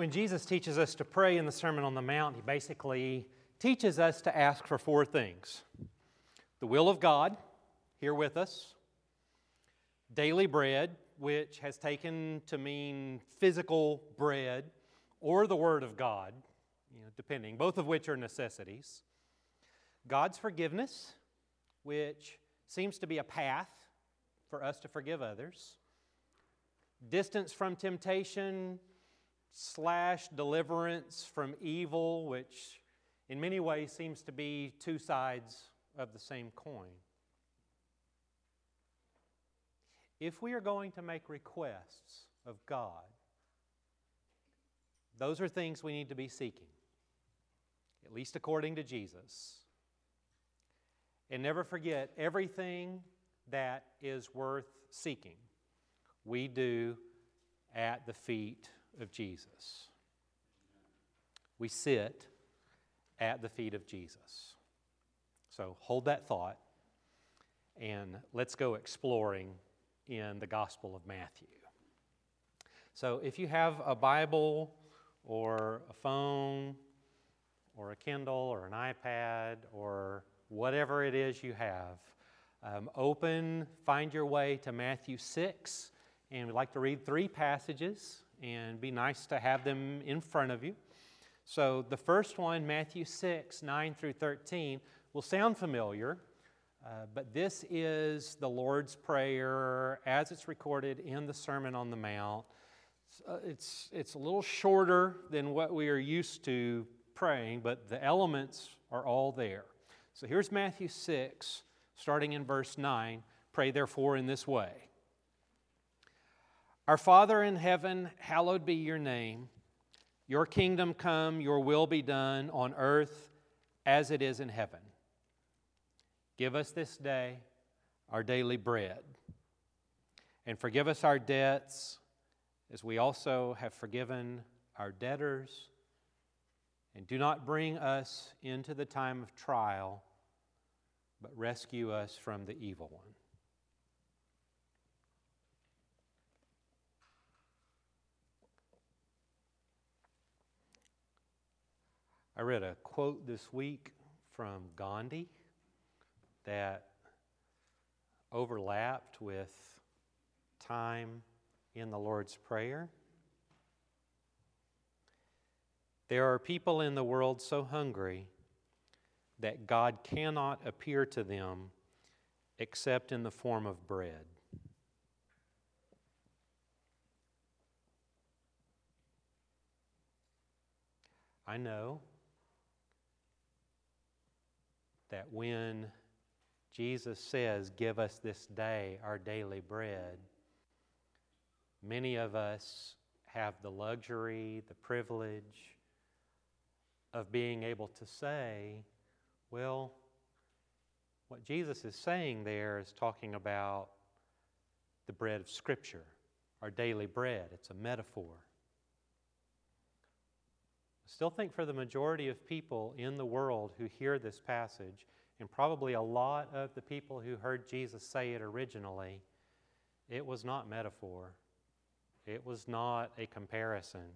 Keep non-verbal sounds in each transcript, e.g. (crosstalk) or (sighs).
When Jesus teaches us to pray in the Sermon on the Mount, he basically teaches us to ask for four things. The will of God here with us, daily bread, which has taken to mean physical bread, or the Word of God, you know, depending, both of which are necessities, God's forgiveness, which seems to be a path for us to forgive others, distance from temptation slash deliverance from evil, which in many ways seems to be two sides of the same coin. If we are going to make requests of God, those are things we need to be seeking, at least according to Jesus. And never forget everything that is worth seeking, we do at the feet of Jesus. We sit at the feet of Jesus. So hold that thought and let's go exploring in the Gospel of Matthew. So if you have a Bible or a phone or a Kindle or an iPad or whatever it is you have, um, open, find your way to Matthew 6, and we'd like to read three passages and be nice to have them in front of you. So, the first one, Matthew 6, 9 through 13, will sound familiar, uh, but this is the Lord's Prayer as it's recorded in the Sermon on the Mount. Uh, it's, it's a little shorter than what we are used to praying, but the elements are all there. So, here's Matthew 6, starting in verse 9. Pray therefore in this way. Our Father in heaven, hallowed be your name. Your kingdom come, your will be done on earth as it is in heaven. Give us this day our daily bread. And forgive us our debts as we also have forgiven our debtors. And do not bring us into the time of trial, but rescue us from the evil one. I read a quote this week from Gandhi that overlapped with time in the Lord's Prayer. There are people in the world so hungry that God cannot appear to them except in the form of bread. I know that when Jesus says, Give us this day our daily bread, many of us have the luxury, the privilege of being able to say, Well, what Jesus is saying there is talking about the bread of Scripture, our daily bread. It's a metaphor. Still think for the majority of people in the world who hear this passage, and probably a lot of the people who heard Jesus say it originally, it was not metaphor. It was not a comparison.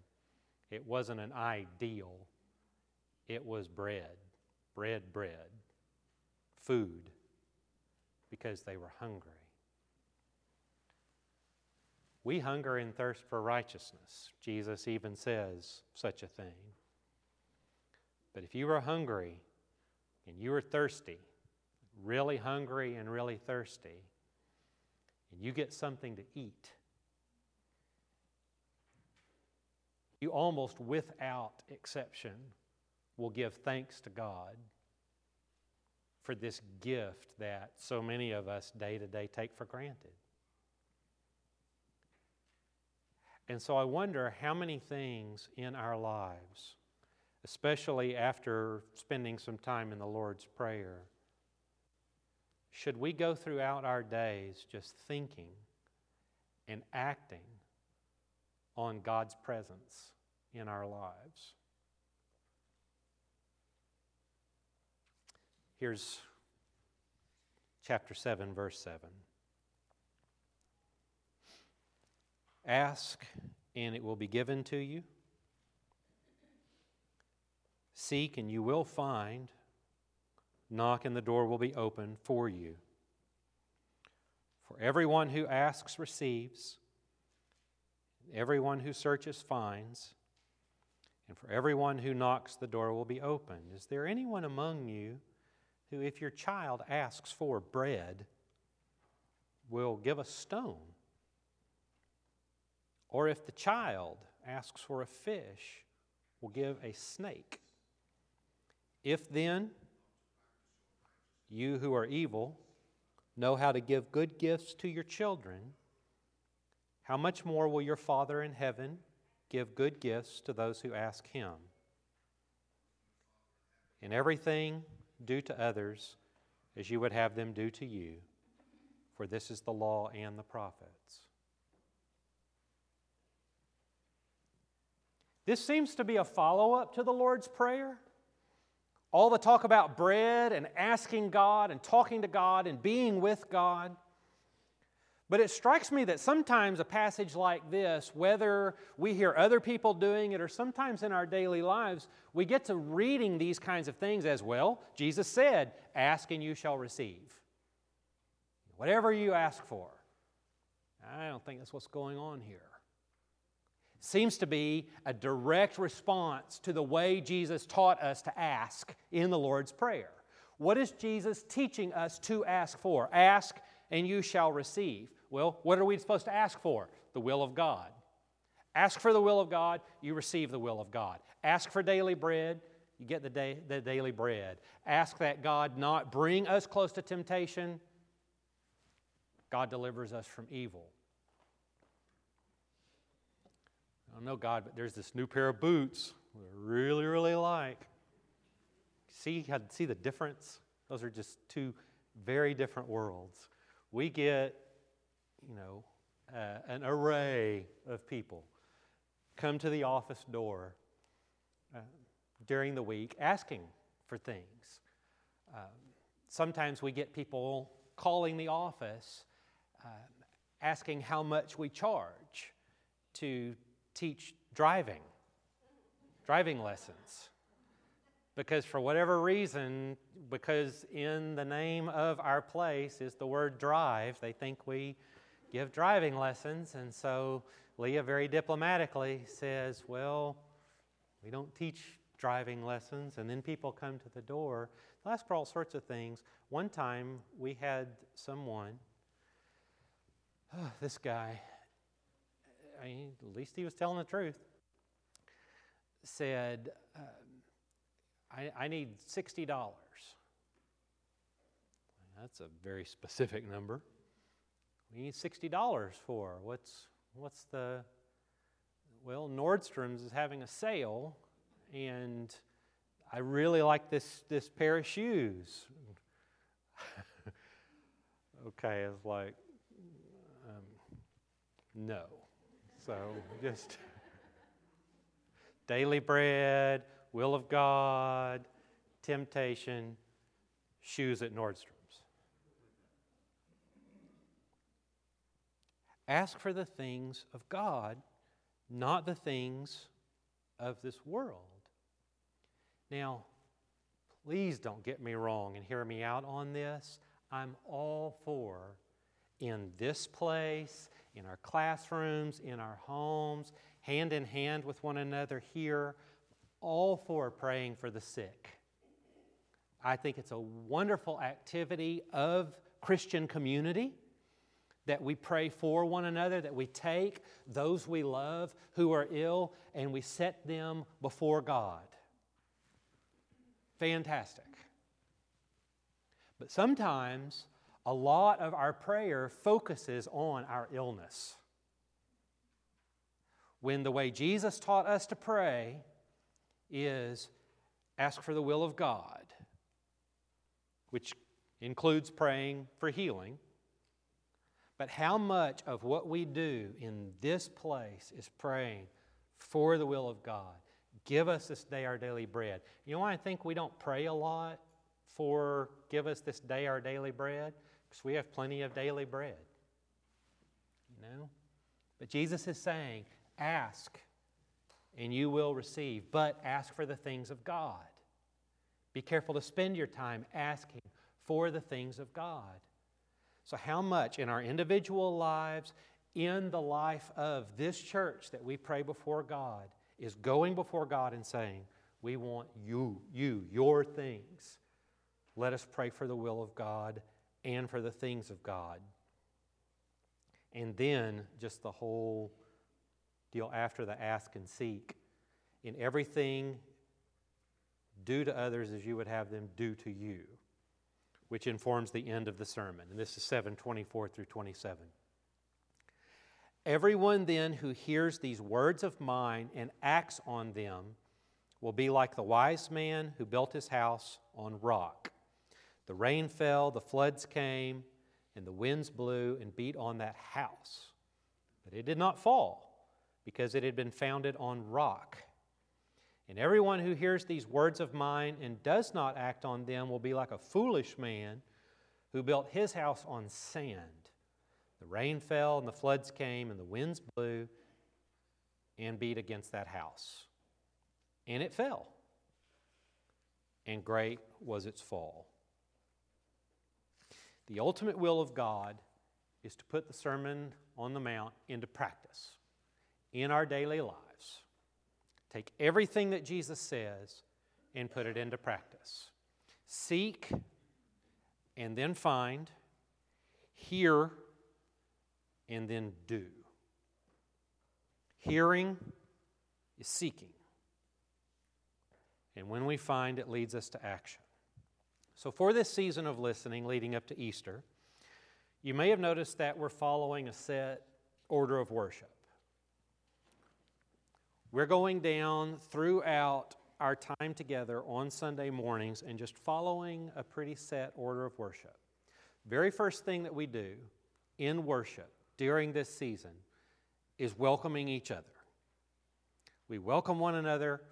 It wasn't an ideal. It was bread, bread, bread, food, because they were hungry. We hunger and thirst for righteousness. Jesus even says such a thing. But if you are hungry and you are thirsty, really hungry and really thirsty, and you get something to eat, you almost without exception will give thanks to God for this gift that so many of us day to day take for granted. And so I wonder how many things in our lives especially after spending some time in the Lord's Prayer, should we go throughout our days just thinking and acting on God's presence in our lives? Here's chapter 7, verse 7. Ask, and it will be given to you. Seek and you will find. Knock and the door will be open for you. For everyone who asks receives, everyone who searches finds, and for everyone who knocks the door will be opened. Is there anyone among you who, if your child asks for bread, will give a stone? Or if the child asks for a fish, will give a snake? If then you who are evil know how to give good gifts to your children, how much more will your Father in heaven give good gifts to those who ask him? In everything, do to others as you would have them do to you, for this is the law and the prophets. This seems to be a follow up to the Lord's Prayer. All the talk about bread and asking God and talking to God and being with God. But it strikes me that sometimes a passage like this, whether we hear other people doing it or sometimes in our daily lives, we get to reading these kinds of things as well. Jesus said, Ask and you shall receive. Whatever you ask for. I don't think that's what's going on here seems to be a direct response to the way Jesus taught us to ask in the Lord's Prayer. What is Jesus teaching us to ask for? Ask and you shall receive. Well, what are we supposed to ask for? The will of God. Ask for the will of God, you receive the will of God. Ask for daily bread, you get the, day, the daily bread. Ask that God not bring us close to temptation, God delivers us from evil. I don't know, God, but there's this new pair of boots I really, really like. See, see the difference? Those are just two very different worlds. We get, you know, uh, an array of people come to the office door uh, during the week asking for things. Um, sometimes we get people calling the office uh, asking how much we charge to teach driving, driving lessons. Because for whatever reason, because in the name of our place is the word drive, they think we give driving lessons. And so Leah very diplomatically says, Well, we don't teach driving lessons. And then people come to the door. They'll ask for all sorts of things. One time we had someone, oh, (sighs) this guy, I mean, at least he was telling the truth, said, uh, I, I need $60. That's a very specific number. We need $60 for. What's, what's the. Well, Nordstrom's is having a sale, and I really like this, this pair of shoes. (laughs) okay, it's like, um, no. So just daily bread, will of God, temptation, shoes at Nordstrom's. Ask for the things of God, not the things of this world. Now, please don't get me wrong and hear me out on this. I'm all for in this place in our classrooms, in our homes, hand in hand with one another here, all for praying for the sick. I think it's a wonderful activity of Christian community that we pray for one another, that we take those we love who are ill and we set them before God. Fantastic. But sometimes a lot of our prayer focuses on our illness. When the way Jesus taught us to pray is ask for the will of God, which includes praying for healing. But how much of what we do in this place is praying for the will of God? Give us this day our daily bread. You know why I think we don't pray a lot for give us this day our daily bread? Because we have plenty of daily bread. You know? But Jesus is saying, ask and you will receive. But ask for the things of God. Be careful to spend your time asking for the things of God. So, how much in our individual lives, in the life of this church that we pray before God, is going before God and saying, We want you, you, your things. Let us pray for the will of God and for the things of God. And then just the whole deal after the ask and seek. In everything, do to others as you would have them do to you, which informs the end of the sermon. And this is 724 through 27. Everyone then who hears these words of mine and acts on them will be like the wise man who built his house on rock. The rain fell, the floods came, and the winds blew and beat on that house. But it did not fall, because it had been founded on rock. And everyone who hears these words of mine and does not act on them will be like a foolish man who built his house on sand. The rain fell, and the floods came, and the winds blew and beat against that house. And it fell, and great was its fall. The ultimate will of God is to put the Sermon on the Mount into practice in our daily lives. Take everything that Jesus says and put it into practice. Seek and then find, hear and then do. Hearing is seeking. And when we find, it leads us to action. So, for this season of listening leading up to Easter, you may have noticed that we're following a set order of worship. We're going down throughout our time together on Sunday mornings and just following a pretty set order of worship. Very first thing that we do in worship during this season is welcoming each other. We welcome one another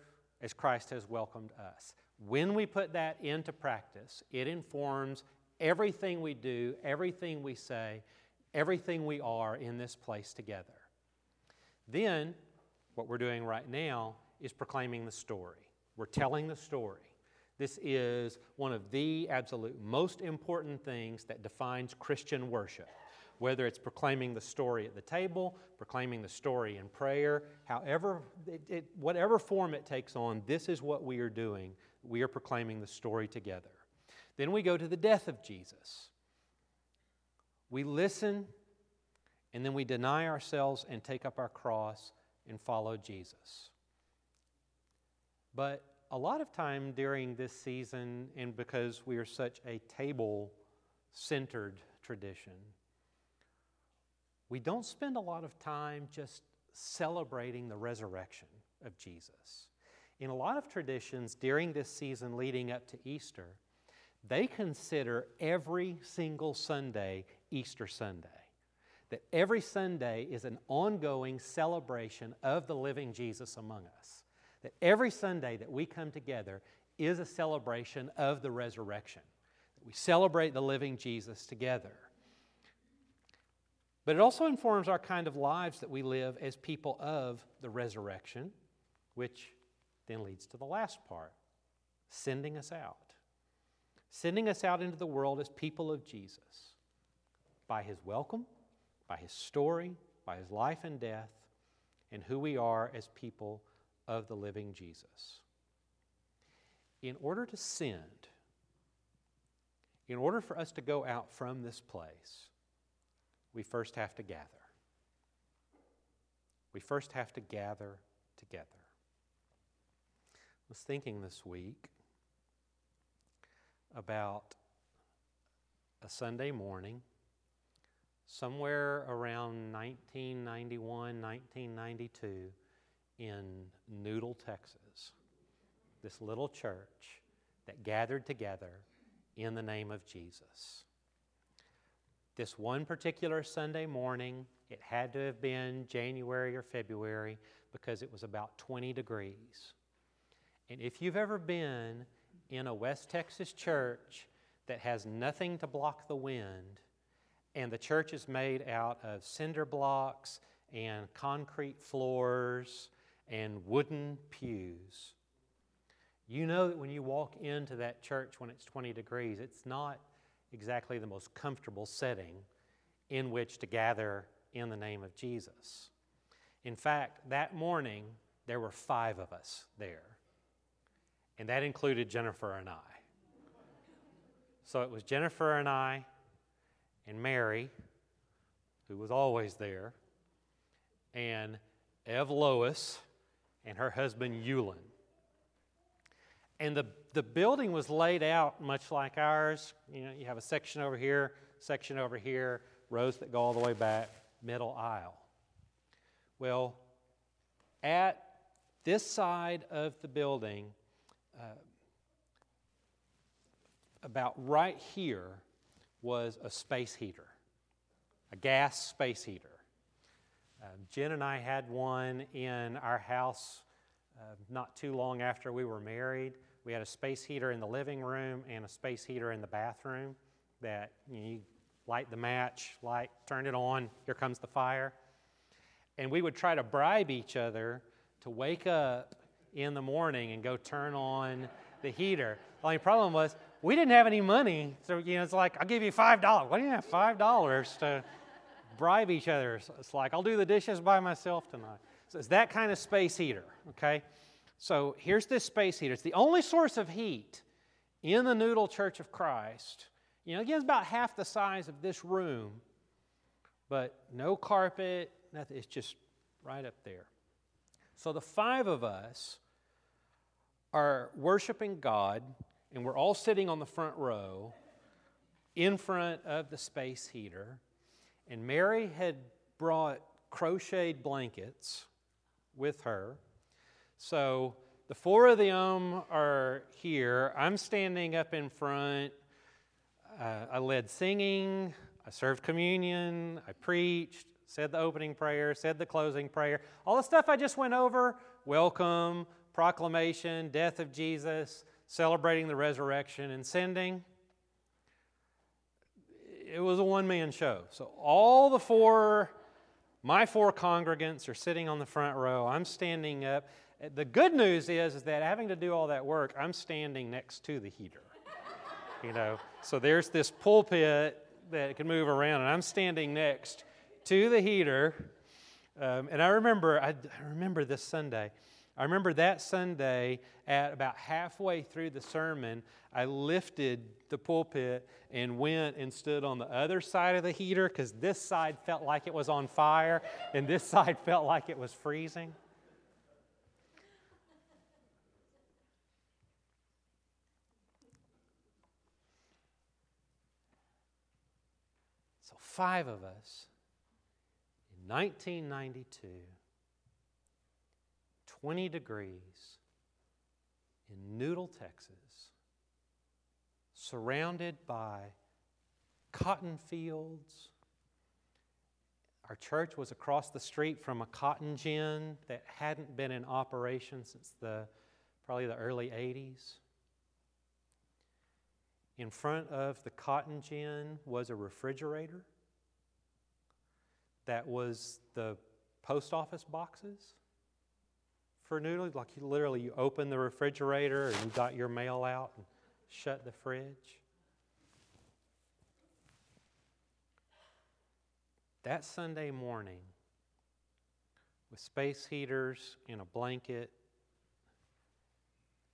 as Christ has welcomed us. When we put that into practice, it informs everything we do, everything we say, everything we are in this place together. Then, what we're doing right now is proclaiming the story. We're telling the story. This is one of the absolute most important things that defines Christian worship whether it's proclaiming the story at the table, proclaiming the story in prayer, however, it, it, whatever form it takes on, this is what we are doing. We are proclaiming the story together. Then we go to the death of Jesus. We listen, and then we deny ourselves and take up our cross and follow Jesus. But a lot of time during this season, and because we are such a table centered tradition, we don't spend a lot of time just celebrating the resurrection of Jesus. In a lot of traditions during this season leading up to Easter, they consider every single Sunday Easter Sunday. That every Sunday is an ongoing celebration of the living Jesus among us. That every Sunday that we come together is a celebration of the resurrection. That we celebrate the living Jesus together. But it also informs our kind of lives that we live as people of the resurrection, which then leads to the last part sending us out. Sending us out into the world as people of Jesus by his welcome, by his story, by his life and death, and who we are as people of the living Jesus. In order to send, in order for us to go out from this place, we first have to gather. We first have to gather together. Was thinking this week about a Sunday morning, somewhere around 1991, 1992, in Noodle, Texas. This little church that gathered together in the name of Jesus. This one particular Sunday morning, it had to have been January or February because it was about 20 degrees. And if you've ever been in a West Texas church that has nothing to block the wind, and the church is made out of cinder blocks and concrete floors and wooden pews. You know that when you walk into that church when it's 20 degrees, it's not exactly the most comfortable setting in which to gather in the name of Jesus. In fact, that morning, there were five of us there, and that included Jennifer and I. So it was Jennifer and I, and Mary, who was always there, and Ev Lois and her husband Yulin. And the, the building was laid out much like ours. You know, you have a section over here, section over here, rows that go all the way back, middle aisle. Well, at this side of the building, uh, about right here, was a space heater, a gas space heater. Uh, Jen and I had one in our house uh, not too long after we were married. We had a space heater in the living room and a space heater in the bathroom that you, know, you light the match, light, turn it on, here comes the fire. And we would try to bribe each other to wake up in the morning and go turn on the heater. The only problem was we didn't have any money. So, you know, it's like, I'll give you $5. Why do you have $5 to bribe each other? It's like, I'll do the dishes by myself tonight. So it's that kind of space heater, okay? So here's this space heater. It's the only source of heat in the Noodle Church of Christ. You know, again, it's about half the size of this room, but no carpet, nothing. It's just right up there. So the five of us are worshiping God and we're all sitting on the front row in front of the space heater. And Mary had brought crocheted blankets with her. So the four of them are here. I'm standing up in front. Uh, I led singing. I served communion. I preached, said the opening prayer, said the closing prayer. All the stuff I just went over welcome, proclamation, death of Jesus celebrating the resurrection and sending. It was a one man show. So all the four, my four congregants are sitting on the front row. I'm standing up. The good news is, is that having to do all that work, I'm standing next to the heater. you know, so there's this pulpit that can move around, and I'm standing next to the heater. Um, and I remember, I, I remember this Sunday. I remember that Sunday at about halfway through the sermon, I lifted the pulpit and went and stood on the other side of the heater because this side felt like it was on fire and this side felt like it was freezing. So, five of us in 1992 20 degrees in Noodle, Texas, surrounded by cotton fields. Our church was across the street from a cotton gin that hadn't been in operation since the probably the early 80s. In front of the cotton gin was a refrigerator that was the post office boxes for noodles? Like you literally you open the refrigerator and you got your mail out and shut the fridge. That Sunday morning, with space heaters and a blanket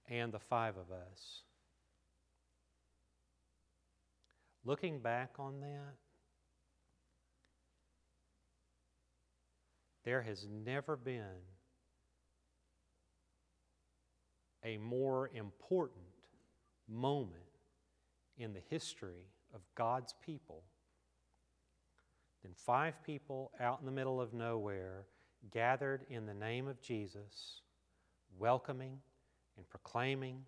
and the five of us, looking back on that, there has never been a more important moment in the history of God's people than five people out in the middle of nowhere gathered in the name of Jesus, welcoming and proclaiming,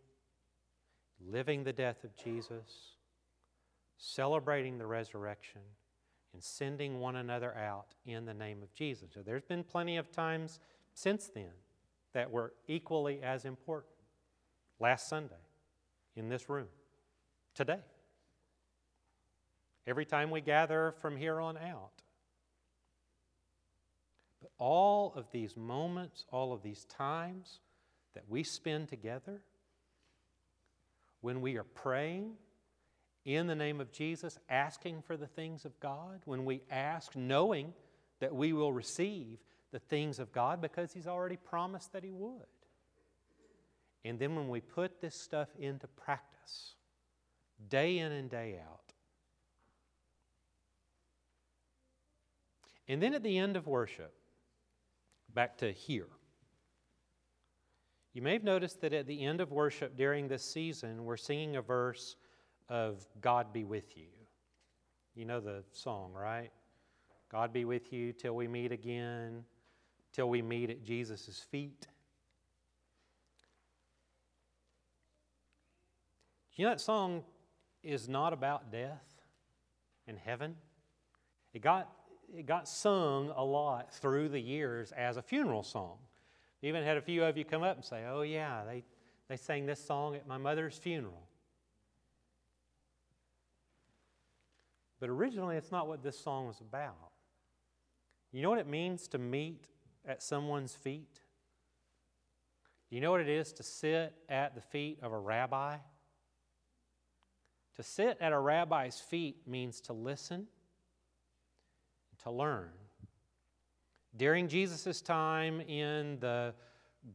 living the death of Jesus, celebrating the resurrection, and sending one another out in the name of Jesus. So there's been plenty of times since then that were equally as important last Sunday in this room, today. Every time we gather from here on out. But all of these moments, all of these times that we spend together, when we are praying in the name of Jesus, asking for the things of God, when we ask knowing that we will receive the things of God because He's already promised that He would. And then when we put this stuff into practice, day in and day out, and then at the end of worship, back to here. You may have noticed that at the end of worship during this season, we're singing a verse of God be with you. You know the song, right? God be with you till we meet again, till we meet at Jesus' feet. You know that song is not about death and heaven. It got, it got sung a lot through the years as a funeral song. Even had a few of you come up and say, Oh, yeah, they, they sang this song at my mother's funeral. But originally, it's not what this song was about. You know what it means to meet at someone's feet? You know what it is to sit at the feet of a rabbi? To sit at a rabbi's feet means to listen, to learn. During Jesus' time in the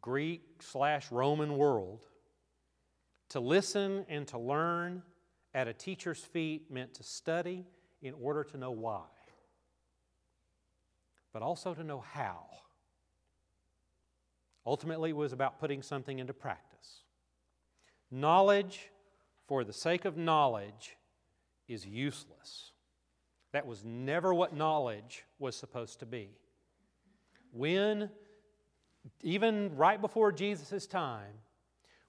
Greek slash Roman world, to listen and to learn at a teacher's feet meant to study in order to know why, but also to know how. Ultimately, it was about putting something into practice. Knowledge for the sake of knowledge is useless. That was never what knowledge was supposed to be. When, even right before Jesus' time,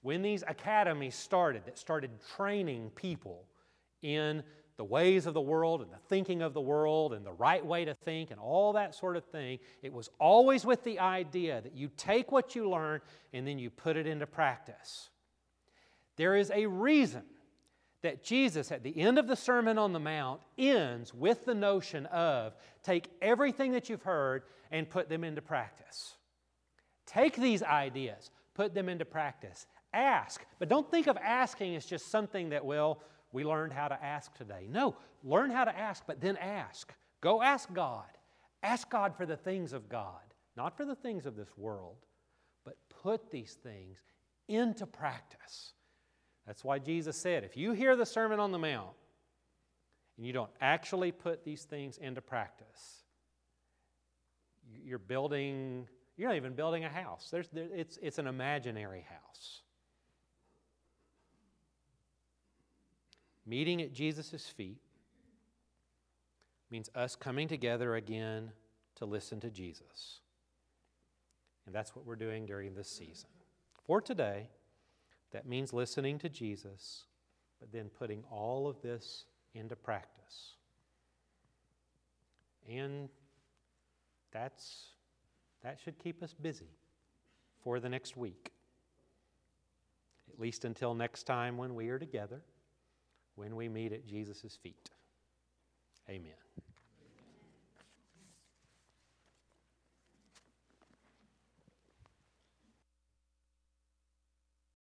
when these academies started, that started training people in the ways of the world and the thinking of the world and the right way to think and all that sort of thing, it was always with the idea that you take what you learn and then you put it into practice. There is a reason that Jesus, at the end of the Sermon on the Mount, ends with the notion of take everything that you've heard and put them into practice. Take these ideas, put them into practice. Ask, but don't think of asking as just something that, well, we learned how to ask today. No, learn how to ask, but then ask. Go ask God. Ask God for the things of God, not for the things of this world, but put these things into practice. That's why Jesus said, if you hear the Sermon on the Mount and you don't actually put these things into practice, you're building, you're not even building a house. There, it's, it's an imaginary house. meeting at Jesus' feet means us coming together again to listen to Jesus. And that's what we're doing during this season. For today, that means listening to Jesus, but then putting all of this into practice. And that's that should keep us busy for the next week. At least until next time when we are together when we meet at Jesus' feet. Amen.